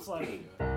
It's like